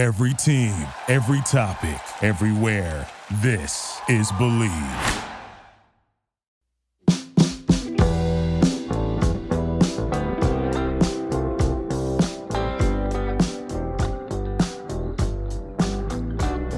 Every team, every topic, everywhere. This is Bleav.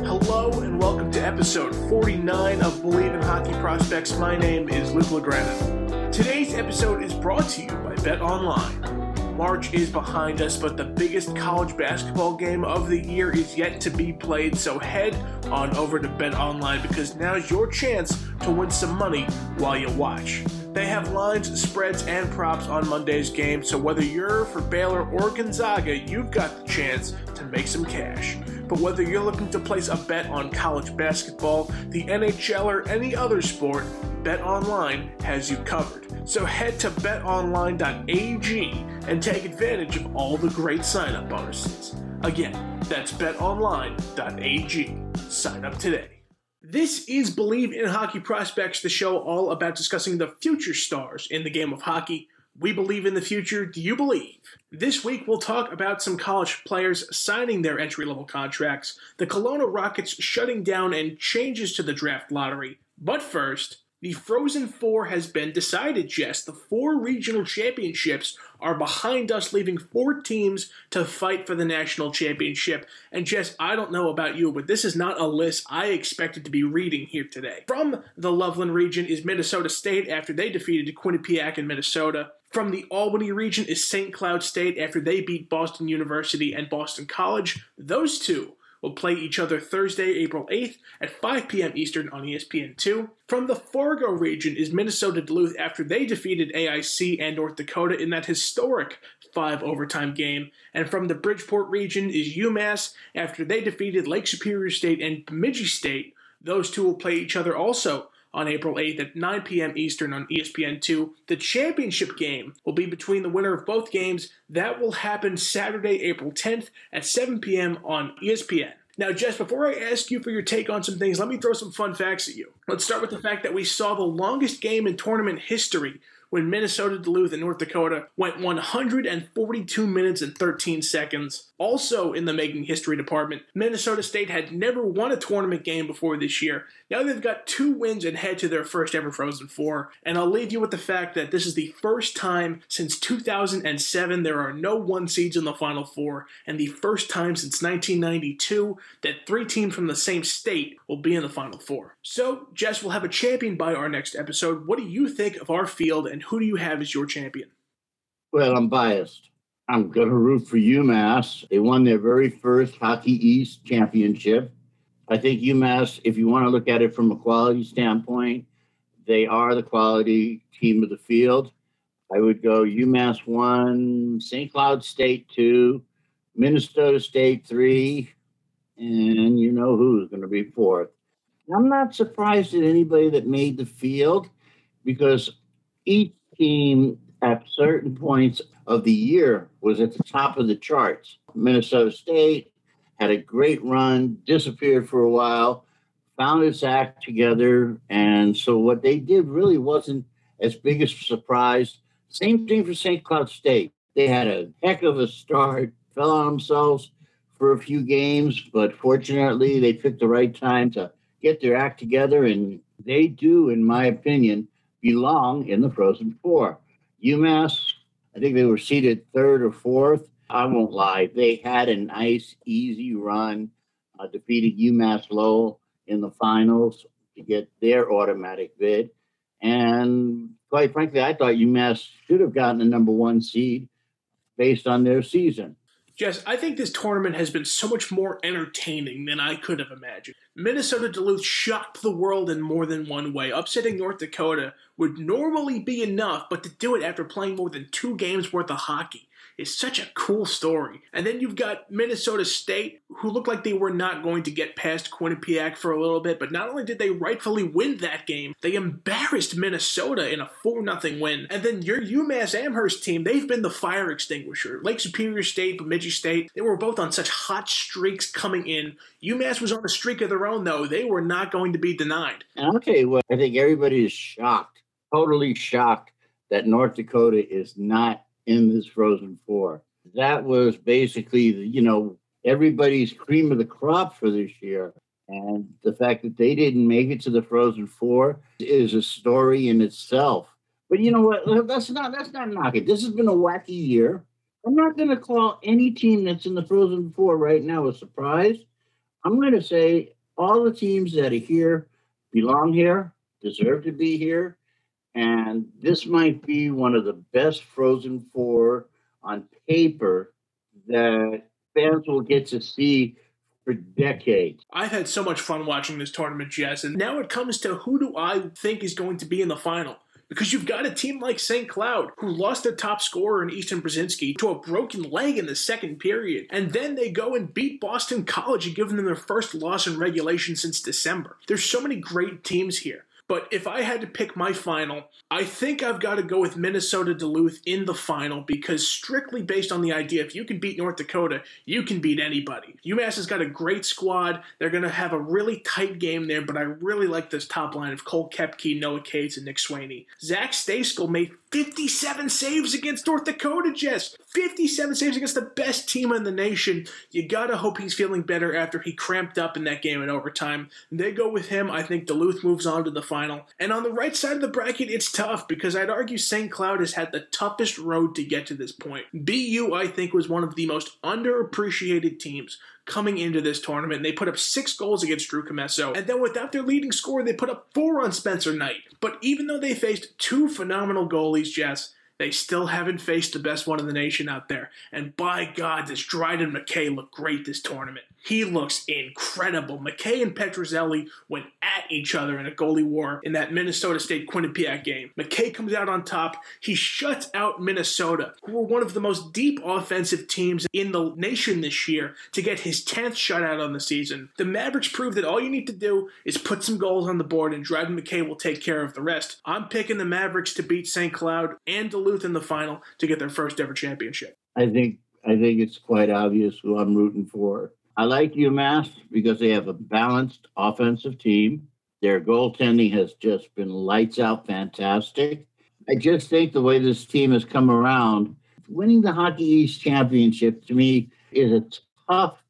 Hello and welcome to episode 49 of Bleav in Hockey Prospects. My name is Luke Lagrana. Today's episode is brought to you by Bet Online. March is behind us, but the biggest college basketball game of the year is yet to be played. So head on over to Bet Online because now's your chance to win some money while you watch. They have lines, spreads, and props on Monday's game, so whether you're for Baylor or Gonzaga, you've got the chance to make some cash. But whether you're looking to place a bet on college basketball, the NHL, or any other sport, Bet Online has you covered. So head to betonline.ag and take advantage of all the great sign up bonuses. Again, that's betonline.ag. Sign up today. This is Bleav in Hockey Prospects, the show all about discussing the future stars in the game of hockey. We believe in the future. Do you believe? This week, we'll talk about some college players signing their entry level contracts, the Kelowna Rockets shutting down, and changes to the draft lottery. But first, the Frozen Four has been decided, Jess. The four regional championships are behind us, leaving four teams to fight for the national championship. And Jess, I don't know about you, but this is not a list I expected to be reading here today. From the Loveland region is Minnesota State after they defeated Quinnipiac in Minnesota. From the Albany region is St. Cloud State after they beat Boston University and Boston College. Those two will play each other Thursday, April 8th at 5 p.m. Eastern on ESPN2. From the Fargo region is Minnesota Duluth after they defeated AIC and North Dakota in that historic five overtime game. And from the Bridgeport region is UMass after they defeated Lake Superior State and Bemidji State. Those two will play each other also on April 8th at 9 p.m. Eastern on ESPN2. The championship game will be between the winner of both games. That will happen Saturday, April 10th at 7 p.m. on ESPN. Now, Jess, before I ask you for your take on some things, let me throw some fun facts at you. Let's start with the fact that we saw the longest game in tournament history when Minnesota, Duluth, and North Dakota went 142 minutes and 13 seconds. Also in the making history department, Minnesota State had never won a tournament game before this year. Now they've got two wins and head to their first ever Frozen Four. And I'll leave you with the fact that this is the first time since 2007 there are no one seeds in the Final Four, and the first time since 1992 that three teams from the same state will be in the Final Four. So, Jess we'll have a champion by our next episode. What do you think of our field, and who do you have as your champion? Well, I'm biased. I'm going to root for UMass. They won their very first Hockey East championship. I think UMass, if you want to look at it from a quality standpoint, they are the quality team of the field. I would go UMass one, St. Cloud State two, Minnesota State three, and you know who's going to be fourth. I'm not surprised at anybody that made the field because each team at certain points of the year was at the top of the charts. Minnesota State had a great run, disappeared for a while, found its act together. And so what they did really wasn't as big a surprise. Same thing for St. Cloud State. They had a heck of a start, fell on themselves for a few games, but fortunately they picked the right time to get their act together. And they do, in my opinion, belong in the Frozen Four. UMass, I think they were seated third or fourth. I won't lie, they had a nice, easy run, uh, defeated UMass Lowell in the finals to get their automatic bid. And quite frankly, I thought UMass should have gotten the number one seed based on their season. Jess, I think this tournament has been so much more entertaining than I could have imagined. Minnesota Duluth shocked the world in more than one way. Upsetting North Dakota would normally be enough, but to do it after playing more than two games worth of hockey is such a cool story. And then you've got Minnesota State, who looked like they were not going to get past Quinnipiac for a little bit, but not only did they rightfully win that game, they embarrassed Minnesota in a 4 0 win. And then your UMass Amherst team, they've been the fire extinguisher. Lake Superior State, Bemidji State, they were both on such hot streaks coming in. UMass was on a streak of their own, though. They were not going to be denied. Okay, what, I think everybody is shocked, totally shocked that North Dakota is not in this Frozen Four. That was basically, you know, everybody's cream of the crop for this year. And the fact that they didn't make it to the Frozen Four is a story in itself. But you know what? That's not that's not knocking. This has been a wacky year. I'm not going to call any team that's in the Frozen Four right now a surprise. I'm going to say all the teams that are here belong here, deserve to be here, and this might be one of the best Frozen Four on paper that fans will get to see for decades. I've had so much fun watching this tournament, Jess, and now it comes to who do I think is going to be in the final? Because you've got a team like St. Cloud, who lost their top scorer in Easton Brodzinski to a broken leg in the second period, and then they go and beat Boston College and give them their first loss in regulation since December. There's so many great teams here. But if I had to pick my final, I think I've got to go with Minnesota Duluth in the final because strictly based on the idea if you can beat North Dakota, you can beat anybody. UMass has got a great squad. They're going to have a really tight game there, but I really like this top line of Cole Koepke, Noah Cates, and Nick Swaney. Zach Stejskal made 57 saves against North Dakota, Jess. 57 saves against the best team in the nation. You gotta hope he's feeling better after he cramped up in that game in overtime. They go with him. I think Duluth moves on to the final. And on the right side of the bracket, it's tough because I'd argue St. Cloud has had the toughest road to get to this point. BU, I think, was one of the most underappreciated teams coming into this tournament. They put up six goals against Drew Commesso, and then without their leading scorer, they put up four on Spencer Knight. But even though they faced two phenomenal goalies, Jess, they still haven't faced the best one in the nation out there. And by God, does Dryden McKay look great this tournament. He looks incredible. McKay and Petruzzelli went at each other in a goalie war in that Minnesota State Quinnipiac game. McKay comes out on top. He shuts out Minnesota, who were one of the most deep offensive teams in the nation this year, to get his 10th shutout on the season. The Mavericks prove that all you need to do is put some goals on the board and Dryden McKay will take care of the rest. I'm picking the Mavericks to beat St. Cloud and Duluth in the final to get their first ever championship. I think I think it's quite obvious who I'm rooting for. I like UMass because they have a balanced offensive team. Their goaltending has just been lights out fantastic. I just think the way this team has come around, winning the Hockey East Championship to me is a tough,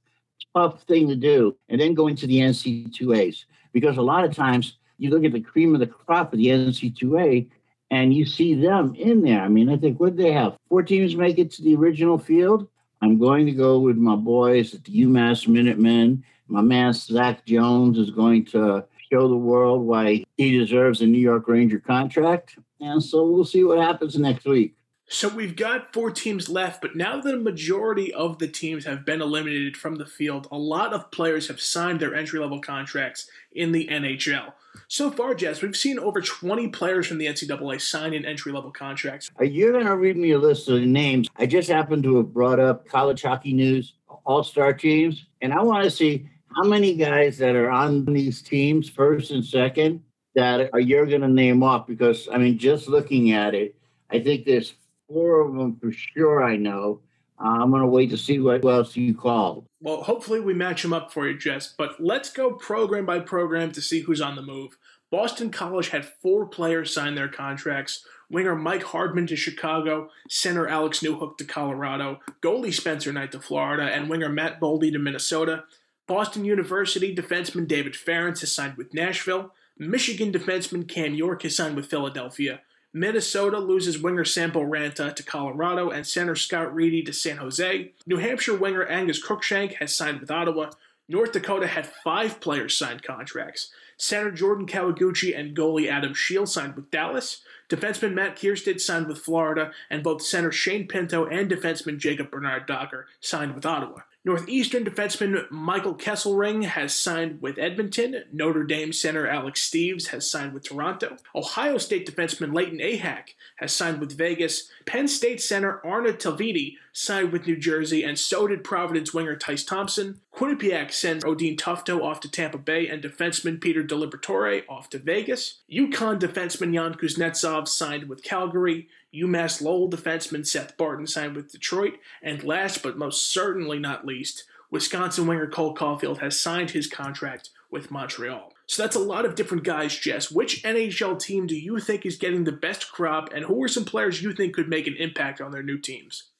tough thing to do. And then going to the NC2As, because a lot of times you look at the cream of the crop of the NC2A and you see them in there. I mean, I think what they have? Four teams make it to the original field. I'm going to go with my boys at the UMass Minutemen. My man Zach Jones is going to show the world why he deserves a New York Ranger contract. And so we'll see what happens next week. So we've got four teams left, but now that a majority of the teams have been eliminated from the field, a lot of players have signed their entry level contracts in the NHL. So far, Jess, we've seen over 20 players from the NCAA sign in entry level contracts. Are you going to read me a list of names? I just happened to have brought up college hockey news, all star teams, and I want to see how many guys that are on these teams, first and second, that you're going to name off because, I mean, just looking at it, I think there's four of them for sure I know. Uh, I'm going to wait to see what else you called. Well, hopefully we match them up for you, Jess. But let's go program by program to see who's on the move. Boston College had four players sign their contracts. Winger Mike Hardman to Chicago, center Alex Newhook to Colorado, goalie Spencer Knight to Florida, and winger Matt Boldy to Minnesota. Boston University defenseman David Farrance has signed with Nashville. Michigan defenseman Cam York has signed with Philadelphia. Minnesota loses winger Sampo Ranta to Colorado and center Scott Reedy to San Jose. New Hampshire winger Angus Crookshank has signed with Ottawa. North Dakota had five players sign contracts. Center Jordan Kawaguchi and goalie Adam Scheel signed with Dallas. Defenseman Matt Kiersted signed with Florida, and both center Shane Pinto and defenseman Jacob Bernard Docker signed with Ottawa. Northeastern defenseman Michael Kesselring has signed with Edmonton. Notre Dame center Alex Steves has signed with Toronto. Ohio State defenseman Layton Ahac has signed with Vegas. Penn State center Aarne Talvitie signed with New Jersey, and so did Providence winger Tyce Thompson. Quinnipiac sends Odeen Tufto off to Tampa Bay and defenseman Peter DiLiberatore off to Vegas. UConn defenseman Yan Kuznetsov signed with Calgary. UMass Lowell defenseman Seth Barton signed with Detroit. And last but most certainly not least, Wisconsin winger Cole Caufield has signed his contract with Montreal. So that's a lot of different guys, Jess. Which NHL team do you think is getting the best crop, and who are some players you think could make an impact on their new teams?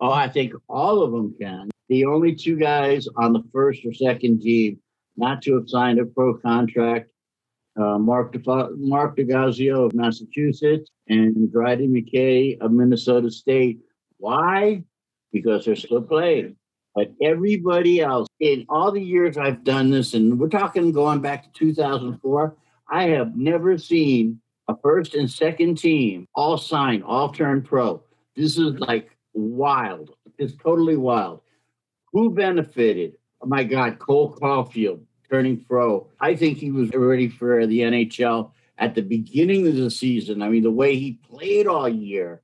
Oh, I think all of them can. the only two guys on the first or second team not to have signed a pro contract. Uh, Mark, De- Mark Del Gaizo of Massachusetts and Dryden McKay of Minnesota State. Why? Because they're still playing. But everybody else, in all the years I've done this, and we're talking going back to 2004, I have never seen a first and second team all sign, all turn pro. This is like wild. It's totally wild. Who benefited? Oh my God, Cole Caufield turning pro. I think he was ready for the NHL at the beginning of the season. I mean, the way he played all year,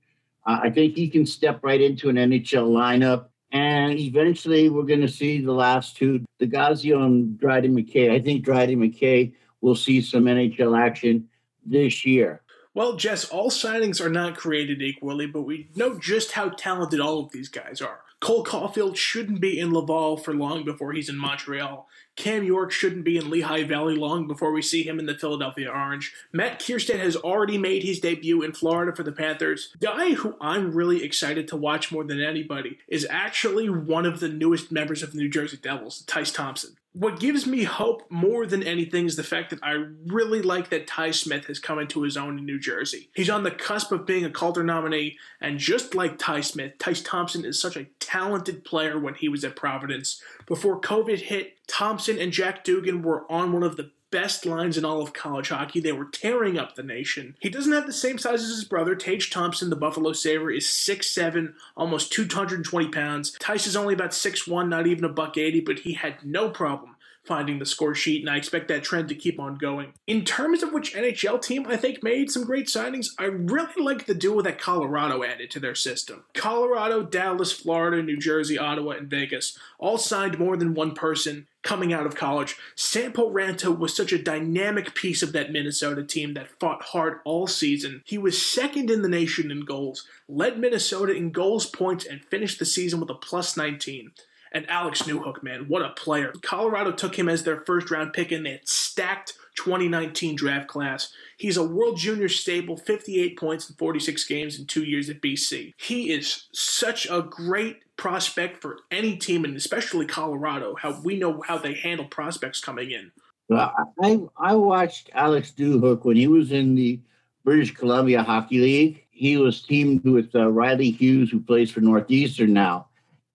uh, I think he can step right into an NHL lineup. And eventually, we're going to see the last two, Del Gaizo and Dryden McKay. I think Dryden McKay will see some NHL action this year. Well, Jess, all signings are not created equally, but we know just how talented all of these guys are. Cole Caufield shouldn't be in Laval for long before he's in Montreal. Cam York shouldn't be in Lehigh Valley long before we see him in the Philadelphia Orange. Matt Kiersted has already made his debut in Florida for the Panthers. Guy who I'm really excited to watch more than anybody is actually one of the newest members of the New Jersey Devils, Tyce Thompson what gives me hope more than anything is the fact that I really like that Ty Smith has come into his own in New Jersey. He's on the cusp of being a Calder nominee, and just like Ty Smith, Tyce Thompson is such a talented player when he was at Providence. Before COVID hit, Thompson and Jack Dugan were on one of the best lines in all of college hockey. They were tearing up the nation. He doesn't have the same size as his brother. Tage Thompson, the Buffalo Sabre, is 6'7, almost 220 pounds. Tyce is only about 6'1, not even a buck 80, but he had no problem finding the score sheet, and I expect that trend to keep on going. In terms of which NHL team I think made some great signings, I really like the duo that Colorado added to their system. Colorado, Dallas, Florida, New Jersey, Ottawa, and Vegas all signed more than one person coming out of college. Sampo Ranta was such a dynamic piece of that Minnesota team that fought hard all season. He was second in the nation in goals, led Minnesota in goals, points, and finished the season with a plus 19. And Alex Newhook, man, what a player. Colorado took him as their first round pick in that stacked 2019 draft class. He's a World Junior stable, 58 points in 46 games in two years at BC. He is such a great prospect for any team, and especially Colorado. How we know how they handle prospects coming in. Well, I I watched Alex Newhook when he was in the British Columbia Hockey League. He was teamed with uh, Riley Hughes, who plays for Northeastern now.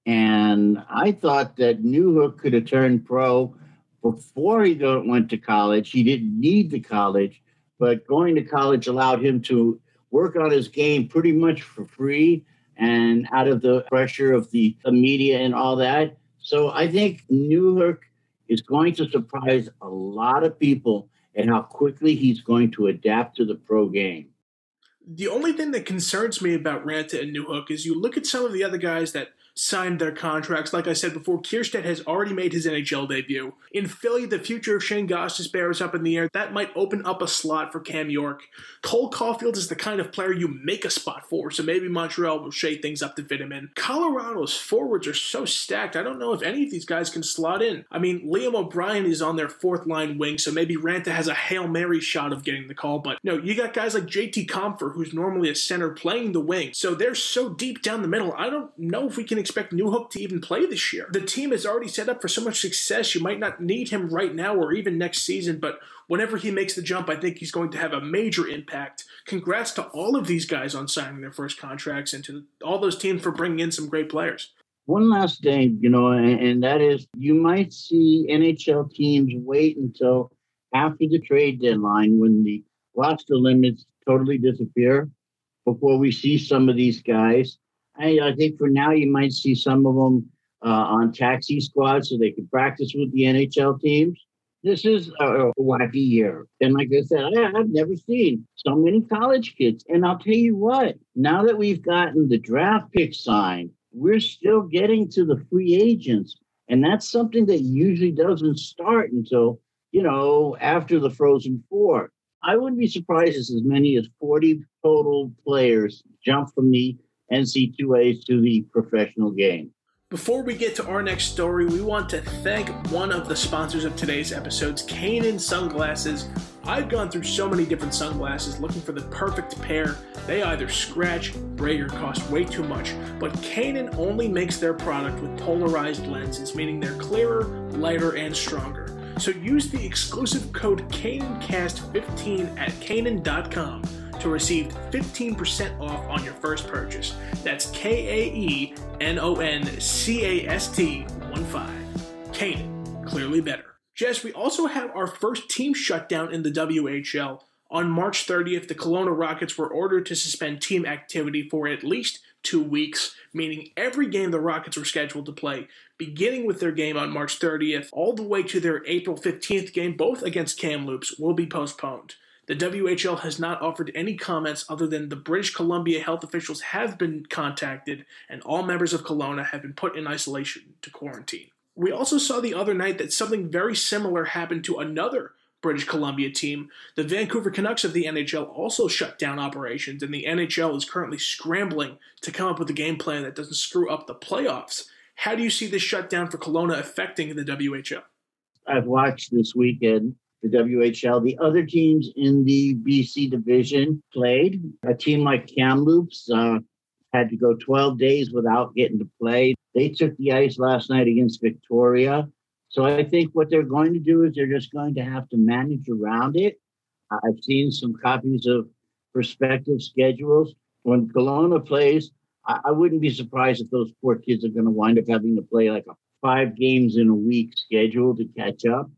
And I thought that Newhook could have turned pro before he went to college. He didn't need the college, but going to college allowed him to work on his game pretty much for free and out of the pressure of the, the media and all that. So I think Newhook is going to surprise a lot of people and how quickly he's going to adapt to the pro game. The only thing that concerns me about Ranta and Newhook is you look at some of the other guys that signed their contracts. Like I said before, Kiersted has already made his NHL debut. In Philly, the future of Shane Gostisbehere is up in the air. That might open up a slot for Cam York. Cole Caufield is the kind of player you make a spot for, so maybe Montreal will shade things up to fit him in. Colorado's forwards are so stacked, I don't know if any of these guys can slot in. I mean, Liam O'Brien is on their fourth line wing, so maybe Ranta has a Hail Mary shot of getting the call, but no, you got guys like JT Compher, who's normally a center, playing the wing. So they're so deep down the middle, I don't know if we can expect Newhook to even play this year. The team is already set up for so much success. You might not need him right now or even next season, but whenever he makes the jump, I think he's going to have a major impact. Congrats to all of these guys on signing their first contracts and to all those teams for bringing in some great players. One last thing, you know, and, and that is you might see NHL teams wait until after the trade deadline when the roster limits totally disappear before we see some of these guys I, I think for now you might see some of them uh, on taxi squads so they can practice with the NHL teams. This is a, a wacky year. And like I said, I, I've never seen so many college kids. And I'll tell you what, now that we've gotten the draft pick signed, we're still getting to the free agents. And that's something that usually doesn't start until, you know, after the Frozen Four. I wouldn't be surprised if as many as 40 total players jump from the NC2A to the professional game. Before we get to our next story, we want to thank one of the sponsors of today's episodes, Kaenon Sunglasses. I've gone through so many different sunglasses looking for the perfect pair. They either scratch, break, or cost way too much. But Kaenon only makes their product with polarized lenses, meaning they're clearer, lighter, and stronger. So use the exclusive code KaenonCast15 at Kaenon.com to receive 15% off on your first purchase. That's K A E N O N C A S T 1 5. Kaenon, clearly better. Jess, we also have our first team shutdown in the WHL. On March 30th, the Kelowna Rockets were ordered to suspend team activity for at least two weeks, meaning every game the Rockets were scheduled to play, beginning with their game on March 30th, all the way to their April 15th game, both against Kamloops, will be postponed. The WHL has not offered any comments other than the British Columbia health officials have been contacted and all members of Kelowna have been put in isolation to quarantine. We also saw the other night that something very similar happened to another British Columbia team. The Vancouver Canucks of the NHL also shut down operations, and the NHL is currently scrambling to come up with a game plan that doesn't screw up the playoffs. How do you see this shutdown for Kelowna affecting the WHL? I've watched this weekend the WHL. The other teams in the BC division played. A team like Kamloops uh, had to go 12 days without getting to play. They took the ice last night against Victoria. So I think what they're going to do is they're just going to have to manage around it. I've seen some copies of prospective schedules. When Kelowna plays, I, I wouldn't be surprised if those poor kids are going to wind up having to play like a five games in a week schedule to catch up.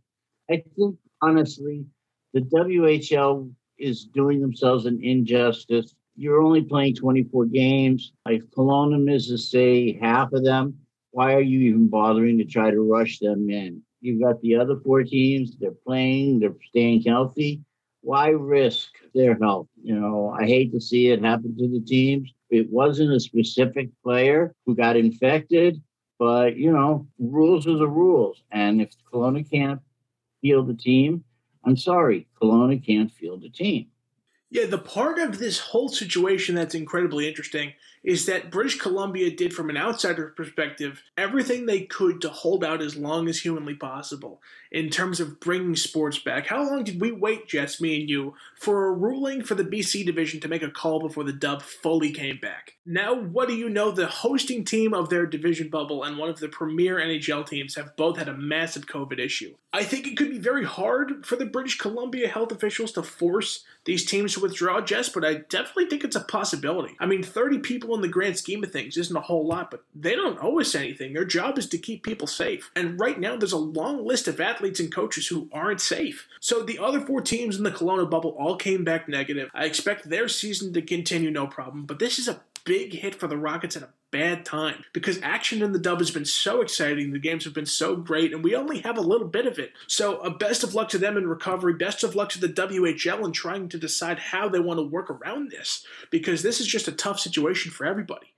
I think honestly, the WHL is doing themselves an injustice. You're only playing 24 games. If Kelowna misses, say, half of them, why are you even bothering to try to rush them in? You've got the other four teams, they're playing, they're staying healthy. Why risk their health? You know, I hate to see it happen to the teams. It wasn't a specific player who got infected, but, you know, rules are the rules. And if Kelowna can't field a team. I'm sorry, Kelowna can't field a team. Yeah, the part of this whole situation that's incredibly interesting is that British Columbia did, from an outsider's perspective, everything they could to hold out as long as humanly possible in terms of bringing sports back. How long did we wait, Jess, me and you, for a ruling for the BC division to make a call before the dub fully came back? Now, what do you know? The hosting team of their division bubble and one of the premier NHL teams have both had a massive COVID issue. I think it could be very hard for the British Columbia health officials to force these teams withdraw, Jess, but I definitely think it's a possibility. I mean, 30 people in the grand scheme of things isn't a whole lot, but they don't owe us anything. Their job is to keep people safe. And right now, there's a long list of athletes and coaches who aren't safe. So the other four teams in the Kelowna bubble all came back negative. I expect their season to continue no problem, but this is a big hit for the Rockets at a bad time because action in the dub has been so exciting. The games have been so great, and we only have a little bit of it. So, uh, best of luck to them in recovery. Best of luck to the WHL in trying to decide how they want to work around this because this is just a tough situation for everybody.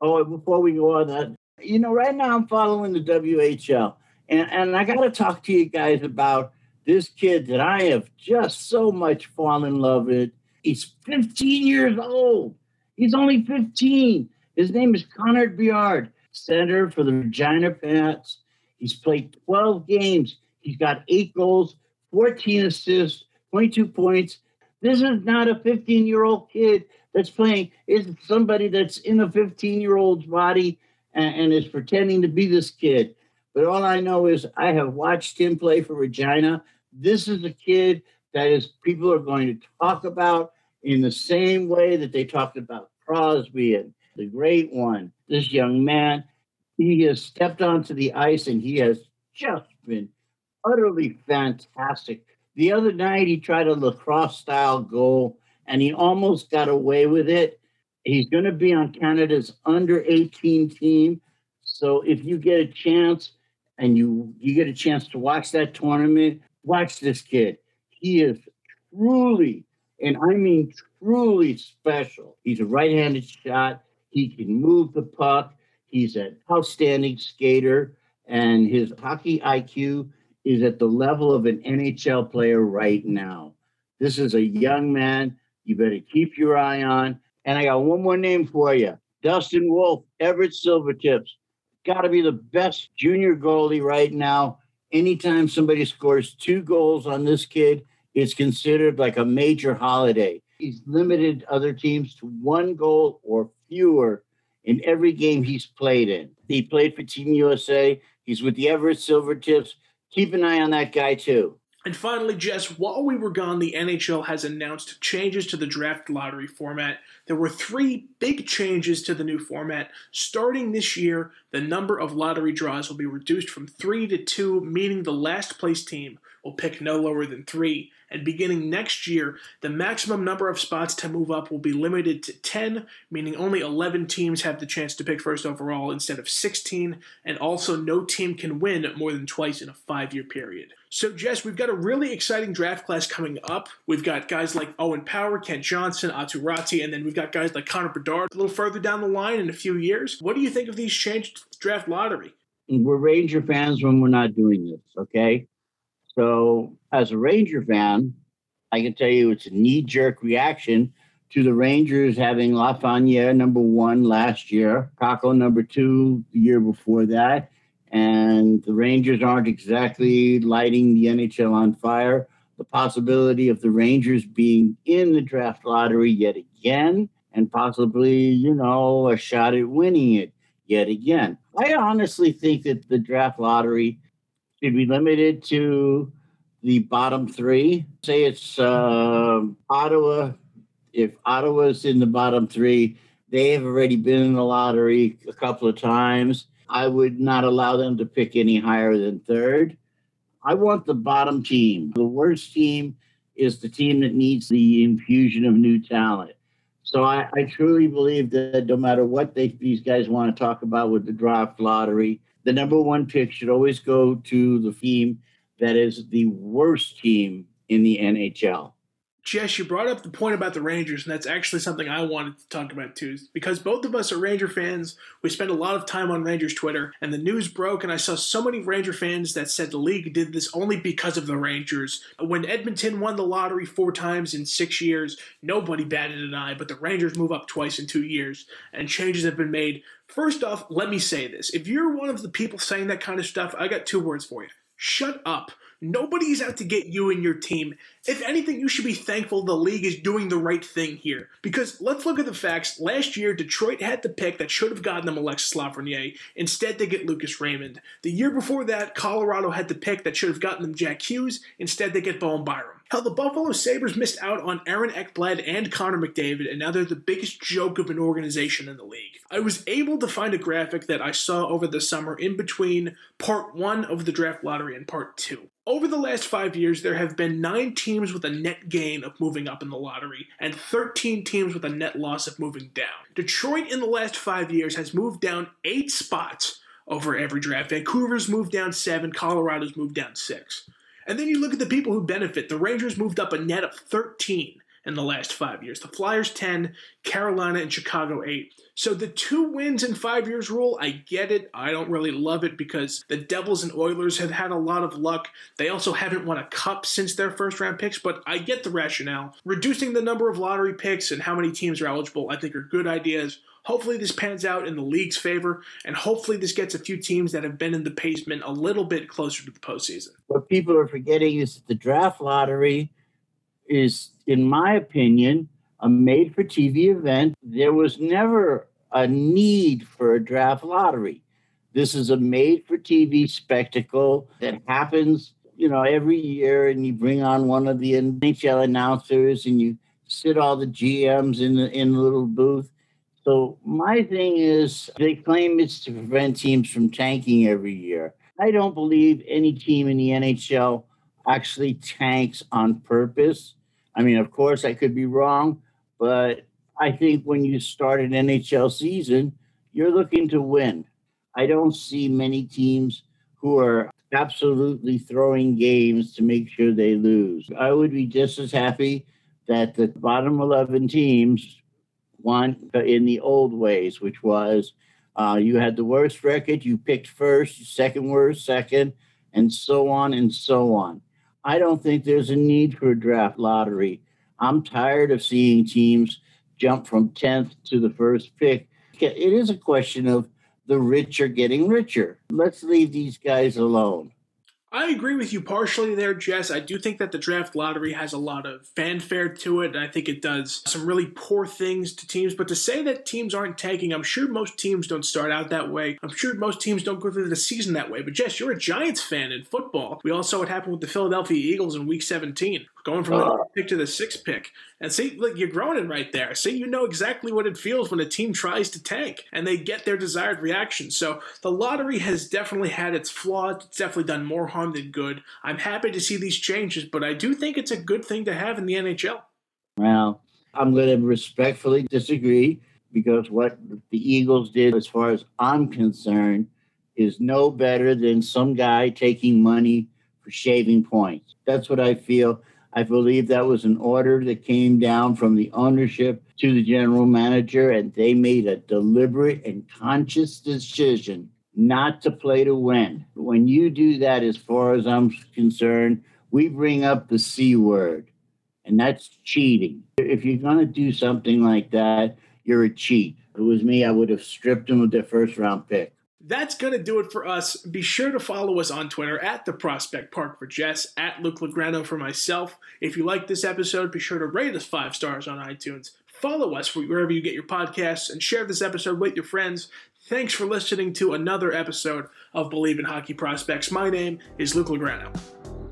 Oh, before we go on that, you know, right now I'm following the WHL, and, and I got to talk to you guys about this kid that I have just so much fallen in love with. He's 15 years old He's only 15. His name is Connor Bedard, center for the Regina Pats. He's played 12 games. He's got eight goals, 14 assists, 22 points. This is not a 15 year old kid that's playing. It's somebody that's in a 15 year old's body and, and is pretending to be this kid. But all I know is I have watched him play for Regina. This is a kid that is people are going to talk about in the same way that they talked about Crosby and the great one. This young man, he has stepped onto the ice and he has just been utterly fantastic. The other night, he tried a lacrosse style goal and he almost got away with it. He's going to be on Canada's under 18 team. So if you get a chance and you you get a chance to watch that tournament, watch this kid. He is truly and I mean truly special. He's a right handed shot. He can move the puck. He's an outstanding skater, and his hockey IQ is at the level of an NHL player right now. This is a young man you better keep your eye on. And I got one more name for you Dustin Wolf, Everett Silvertips, got to be the best junior goalie right now. Anytime somebody scores two goals on this kid, it's considered like a major holiday. He's limited other teams to one goal or fewer in every game he's played in. He played for Team USA. He's with the Everett Silvertips. Keep an eye on that guy too. And finally, Jess, while we were gone, the NHL has announced changes to the draft lottery format. There were three big changes to the new format. Starting this year, the number of lottery draws will be reduced from three to two, meaning the last place team will pick no lower than three. And beginning next year, the maximum number of spots to move up will be limited to 10, meaning only 11 teams have the chance to pick first overall instead of 16, and also no team can win more than twice in a five year period. So, Jess, we've got a really exciting draft class coming up. We've got guys like Owen Power, Kent Johnson, Aatu Raty, and then we've got guys like Connor Bedard a little further down the line in a few years. What do you think of these changed draft lottery? We're Ranger fans when we're not doing this, okay? So, as a Ranger fan, I can tell you it's a knee jerk reaction to the Rangers having Lafreniere number one last year, Kakko number two the year before that, and the Rangers aren't exactly lighting the NHL on fire. The possibility of the Rangers being in the draft lottery yet again, and possibly, you know, a shot at winning it yet again. I honestly think that the draft lottery should be limited to the bottom three. Say it's uh, Ottawa. If Ottawa's in the bottom three, they have already been in the lottery a couple of times I would not allow them to pick any higher than third. I want the bottom team. The worst team is the team that needs the infusion of new talent. So I, I truly believe that no matter what they, these guys want to talk about with the draft lottery, the number one pick should always go to the team that is the worst team in the NHL. Jess, you brought up the point about the Rangers, and that's actually something I wanted to talk about too. Because both of us are Ranger fans, we spend a lot of time on Rangers Twitter, and the news broke, and I saw so many Ranger fans that said the league did this only because of the Rangers. When Edmonton won the lottery four times in six years, nobody batted an eye, but the Rangers move up twice in two years, and changes have been made. First off, let me say this. If you're one of the people saying that kind of stuff, I got two words for you. Shut up. Nobody's out to get you and your team. If anything, you should be thankful the league is doing the right thing here. Because let's look at the facts. Last year, Detroit had the pick that should have gotten them Alexis Lafreniere. Instead, they get Lucas Raymond. The year before that, Colorado had the pick that should have gotten them Jack Hughes. Instead, they get Bowen Byram. Hell, the Buffalo Sabres missed out on Aaron Ekblad and Connor McDavid, and now they're the biggest joke of an organization in the league. I was able to find a graphic that I saw over the summer in between part one of the draft lottery and part two. Over the last five years, there have been nine teams with a net gain of moving up in the lottery and 13 teams with a net loss of moving down. Detroit in the last five years has moved down eight spots over every draft. Vancouver's moved down seven, Colorado's moved down six. And then you look at the people who benefit. The Rangers moved up a net of 13 in the last five years. The Flyers 10, Carolina and Chicago 8. So the two wins in five years rule, I get it. I don't really love it because the Devils and Oilers have had a lot of luck. They also haven't won a cup since their first round picks, but I get the rationale. Reducing the number of lottery picks and how many teams are eligible, I think are good ideas. Hopefully, this pans out in the league's favor, and hopefully, this gets a few teams that have been in the basement a little bit closer to the postseason. What people are forgetting is that the draft lottery is, in my opinion, a made for TV event. There was never a need for a draft lottery. This is a made for TV spectacle that happens, you know, every year, and you bring on one of the NHL announcers and you sit all the GMs in the in the little booth. So my thing is they claim it's to prevent teams from tanking every year. I don't believe any team in the NHL actually tanks on purpose. I mean, of course, I could be wrong, but I think when you start an NHL season, you're looking to win. I don't see many teams who are absolutely throwing games to make sure they lose. I would be just as happy that the bottom 11 teams won in the old ways, which was uh, you had the worst record, you picked first, second worst, second, and so on and so on. I don't think there's a need for a draft lottery. I'm tired of seeing teams jump from 10th to the first pick it is a question of the rich are getting richer. Let's leave these guys alone. I agree with you partially there, Jess. I do think that the draft lottery has a lot of fanfare to it, and I think it does some really poor things to teams. But to say that teams aren't tanking, I'm sure most teams don't start out that way. I'm sure most teams don't go through the season that way. But Jess, you're a Giants fan in football. We all saw what happened with the Philadelphia Eagles in Week 17 going from the uh, pick to the sixth pick. And see, look, you're groaning right there. See, you know exactly what it feels when a team tries to tank and they get their desired reaction. So the lottery has definitely had its flaws. It's definitely done more harm than good. I'm happy to see these changes, but I do think it's a good thing to have in the NHL. Well, I'm going to respectfully disagree because what the Eagles did, as far as I'm concerned, is no better than some guy taking money for shaving points. That's what I feel. I believe that was an order that came down from the ownership to the general manager, and they made a deliberate and conscious decision not to play to win. When you do that, as far as I'm concerned, we bring up the C word, and that's cheating. If you're going to do something like that, you're a cheat. If it was me, I would have stripped him of their first round pick. That's going to do it for us. Be sure to follow us on Twitter at The Prospect Park for Jess, at Luke Lagrano for myself. If you like this episode, be sure to rate us five stars on iTunes. Follow us wherever you get your podcasts and share this episode with your friends. Thanks for listening to another episode of Bleav in Hockey Prospects. My name is Luke Lagrano.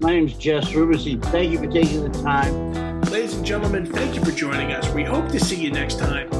My name is Jess Ruberstein. Thank you for taking the time. Ladies and gentlemen, thank you for joining us. We hope to see you next time.